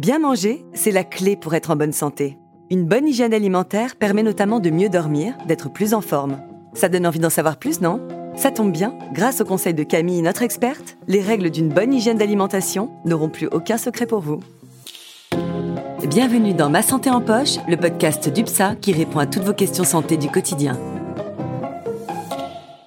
Bien manger, c'est la clé pour être en bonne santé. Une bonne hygiène alimentaire permet notamment de mieux dormir, d'être plus en forme. Ça donne envie d'en savoir plus, non? Ça tombe bien, grâce au conseil de Camille, notre experte, les règles d'une bonne hygiène d'alimentation n'auront plus aucun secret pour vous. Bienvenue dans Ma Santé en Poche, le podcast d'UPSA qui répond à toutes vos questions santé du quotidien.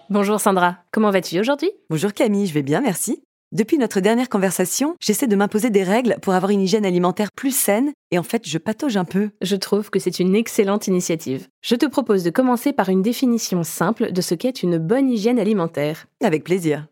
Bonjour Sandra, comment vas-tu aujourd'hui? Bonjour Camille, je vais bien, merci. Depuis notre dernière conversation, j'essaie de m'imposer des règles pour avoir une hygiène alimentaire plus saine et en fait, je patauge un peu. Je trouve que c'est une excellente initiative. Je te propose de commencer par une définition simple de ce qu'est une bonne hygiène alimentaire. Avec plaisir.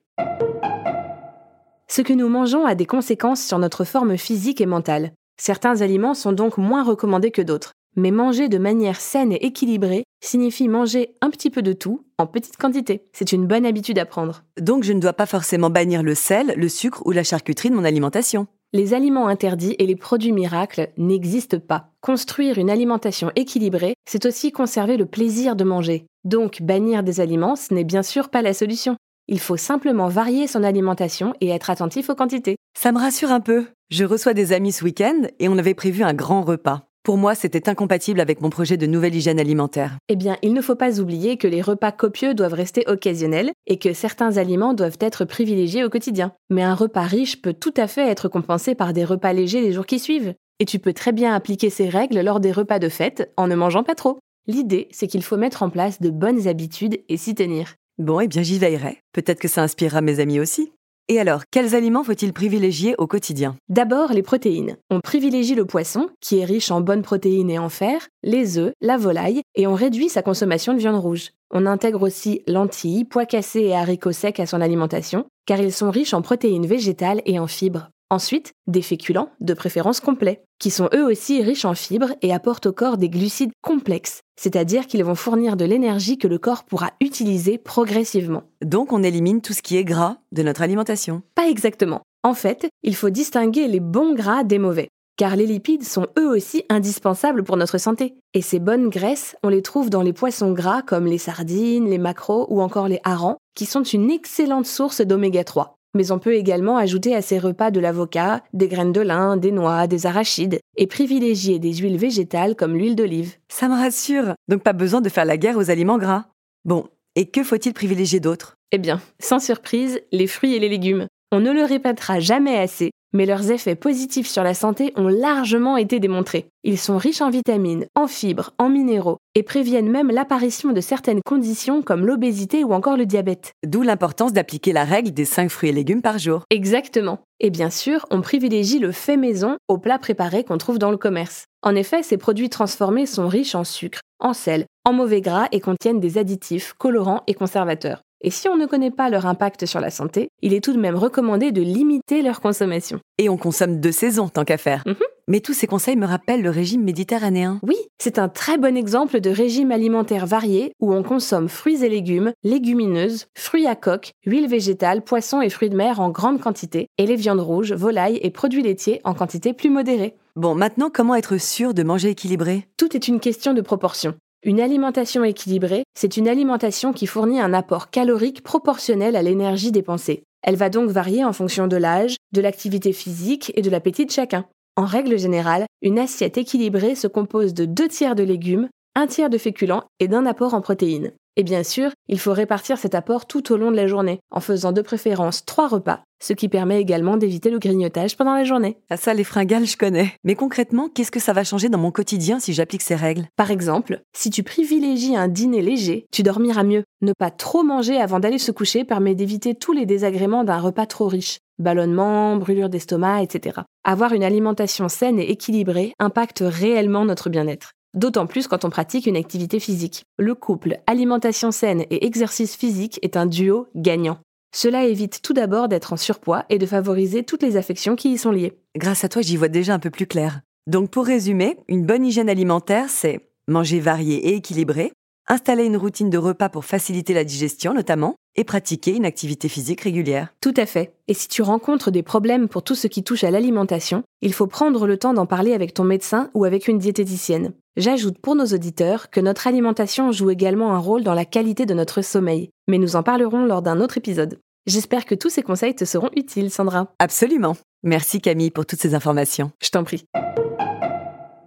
Ce que nous mangeons a des conséquences sur notre forme physique et mentale. Certains aliments sont donc moins recommandés que d'autres. Mais manger de manière saine et équilibrée signifie manger un petit peu de tout, en petite quantité. C'est une bonne habitude à prendre. Donc je ne dois pas forcément bannir le sel, le sucre ou la charcuterie de mon alimentation. Les aliments interdits et les produits miracles n'existent pas. Construire une alimentation équilibrée, c'est aussi conserver le plaisir de manger. Donc bannir des aliments, ce n'est bien sûr pas la solution. Il faut simplement varier son alimentation et être attentif aux quantités. Ça me rassure un peu. Je reçois des amis ce week-end et on avait prévu un grand repas. Pour moi, c'était incompatible avec mon projet de nouvelle hygiène alimentaire. Eh bien, il ne faut pas oublier que les repas copieux doivent rester occasionnels et que certains aliments doivent être privilégiés au quotidien. Mais un repas riche peut tout à fait être compensé par des repas légers les jours qui suivent. Et tu peux très bien appliquer ces règles lors des repas de fête en ne mangeant pas trop. L'idée, c'est qu'il faut mettre en place de bonnes habitudes et s'y tenir. Bon, eh bien j'y veillerai. Peut-être que ça inspirera mes amis aussi. Et alors, quels aliments faut-il privilégier au quotidien? D'abord, les protéines. On privilégie le poisson, qui est riche en bonnes protéines et en fer, les œufs, la volaille, et on réduit sa consommation de viande rouge. On intègre aussi lentilles, pois cassés et haricots secs à son alimentation, car ils sont riches en protéines végétales et en fibres. Ensuite, des féculents, de préférence complets, qui sont eux aussi riches en fibres et apportent au corps des glucides complexes, c'est-à-dire qu'ils vont fournir de l'énergie que le corps pourra utiliser progressivement. Donc on élimine tout ce qui est gras de notre alimentation Pas exactement. En fait, il faut distinguer les bons gras des mauvais, car les lipides sont eux aussi indispensables pour notre santé. Et ces bonnes graisses, on les trouve dans les poissons gras comme les sardines, les maquereaux ou encore les harengs, qui sont une excellente source d'oméga 3. Mais on peut également ajouter à ces repas de l'avocat, des graines de lin, des noix, des arachides, et privilégier des huiles végétales comme l'huile d'olive. Ça me rassure. Donc pas besoin de faire la guerre aux aliments gras. Bon, et que faut-il privilégier d'autre Eh bien, sans surprise, les fruits et les légumes. On ne le répétera jamais assez, mais leurs effets positifs sur la santé ont largement été démontrés. Ils sont riches en vitamines, en fibres, en minéraux, et préviennent même l'apparition de certaines conditions comme l'obésité ou encore le diabète. D'où l'importance d'appliquer la règle des 5 fruits et légumes par jour. Exactement. Et bien sûr, on privilégie le fait maison aux plats préparés qu'on trouve dans le commerce. En effet, ces produits transformés sont riches en sucre, en sel, en mauvais gras et contiennent des additifs, colorants et conservateurs. Et si on ne connaît pas leur impact sur la santé, il est tout de même recommandé de limiter leur consommation. Et on consomme de saison tant qu'à faire. Mhm. Mais tous ces conseils me rappellent le régime méditerranéen. Oui, c'est un très bon exemple de régime alimentaire varié où on consomme fruits et légumes, légumineuses, fruits à coque, huile végétale, poissons et fruits de mer en grande quantité, et les viandes rouges, volailles et produits laitiers en quantité plus modérée. Bon, maintenant, comment être sûr de manger équilibré? Tout est une question de proportion. Une alimentation équilibrée, c'est une alimentation qui fournit un apport calorique proportionnel à l'énergie dépensée. Elle va donc varier en fonction de l'âge, de l'activité physique et de l'appétit de chacun. En règle générale, une assiette équilibrée se compose de deux tiers de légumes, un tiers de féculents et d'un apport en protéines. Et bien sûr, il faut répartir cet apport tout au long de la journée, en faisant de préférence trois repas, ce qui permet également d'éviter le grignotage pendant la journée. Ah ça, les fringales, je connais. Mais concrètement, qu'est-ce que ça va changer dans mon quotidien si j'applique ces règles? Par exemple, si tu privilégies un dîner léger, tu dormiras mieux. Ne pas trop manger avant d'aller se coucher permet d'éviter tous les désagréments d'un repas trop riche. Ballonnement, brûlure d'estomac, etc. Avoir une alimentation saine et équilibrée impacte réellement notre bien-être. D'autant plus quand on pratique une activité physique. Le couple alimentation saine et exercice physique est un duo gagnant. Cela évite tout d'abord d'être en surpoids et de favoriser toutes les affections qui y sont liées. Grâce à toi, j'y vois déjà un peu plus clair. Donc pour résumer, une bonne hygiène alimentaire, c'est manger varié et équilibré, installer une routine de repas pour faciliter la digestion notamment, et pratiquer une activité physique régulière. Tout à fait. Et si tu rencontres des problèmes pour tout ce qui touche à l'alimentation, il faut prendre le temps d'en parler avec ton médecin ou avec une diététicienne. J'ajoute pour nos auditeurs que notre alimentation joue également un rôle dans la qualité de notre sommeil, mais nous en parlerons lors d'un autre épisode. J'espère que tous ces conseils te seront utiles, Sandra. Absolument. Merci Camille pour toutes ces informations. Je t'en prie.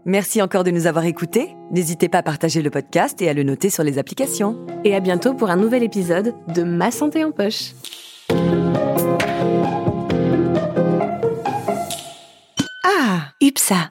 Merci encore de nous avoir écoutés. N'hésitez pas à partager le podcast et à le noter sur les applications. Et à bientôt pour un nouvel épisode de Ma santé en poche. Ah, UPSA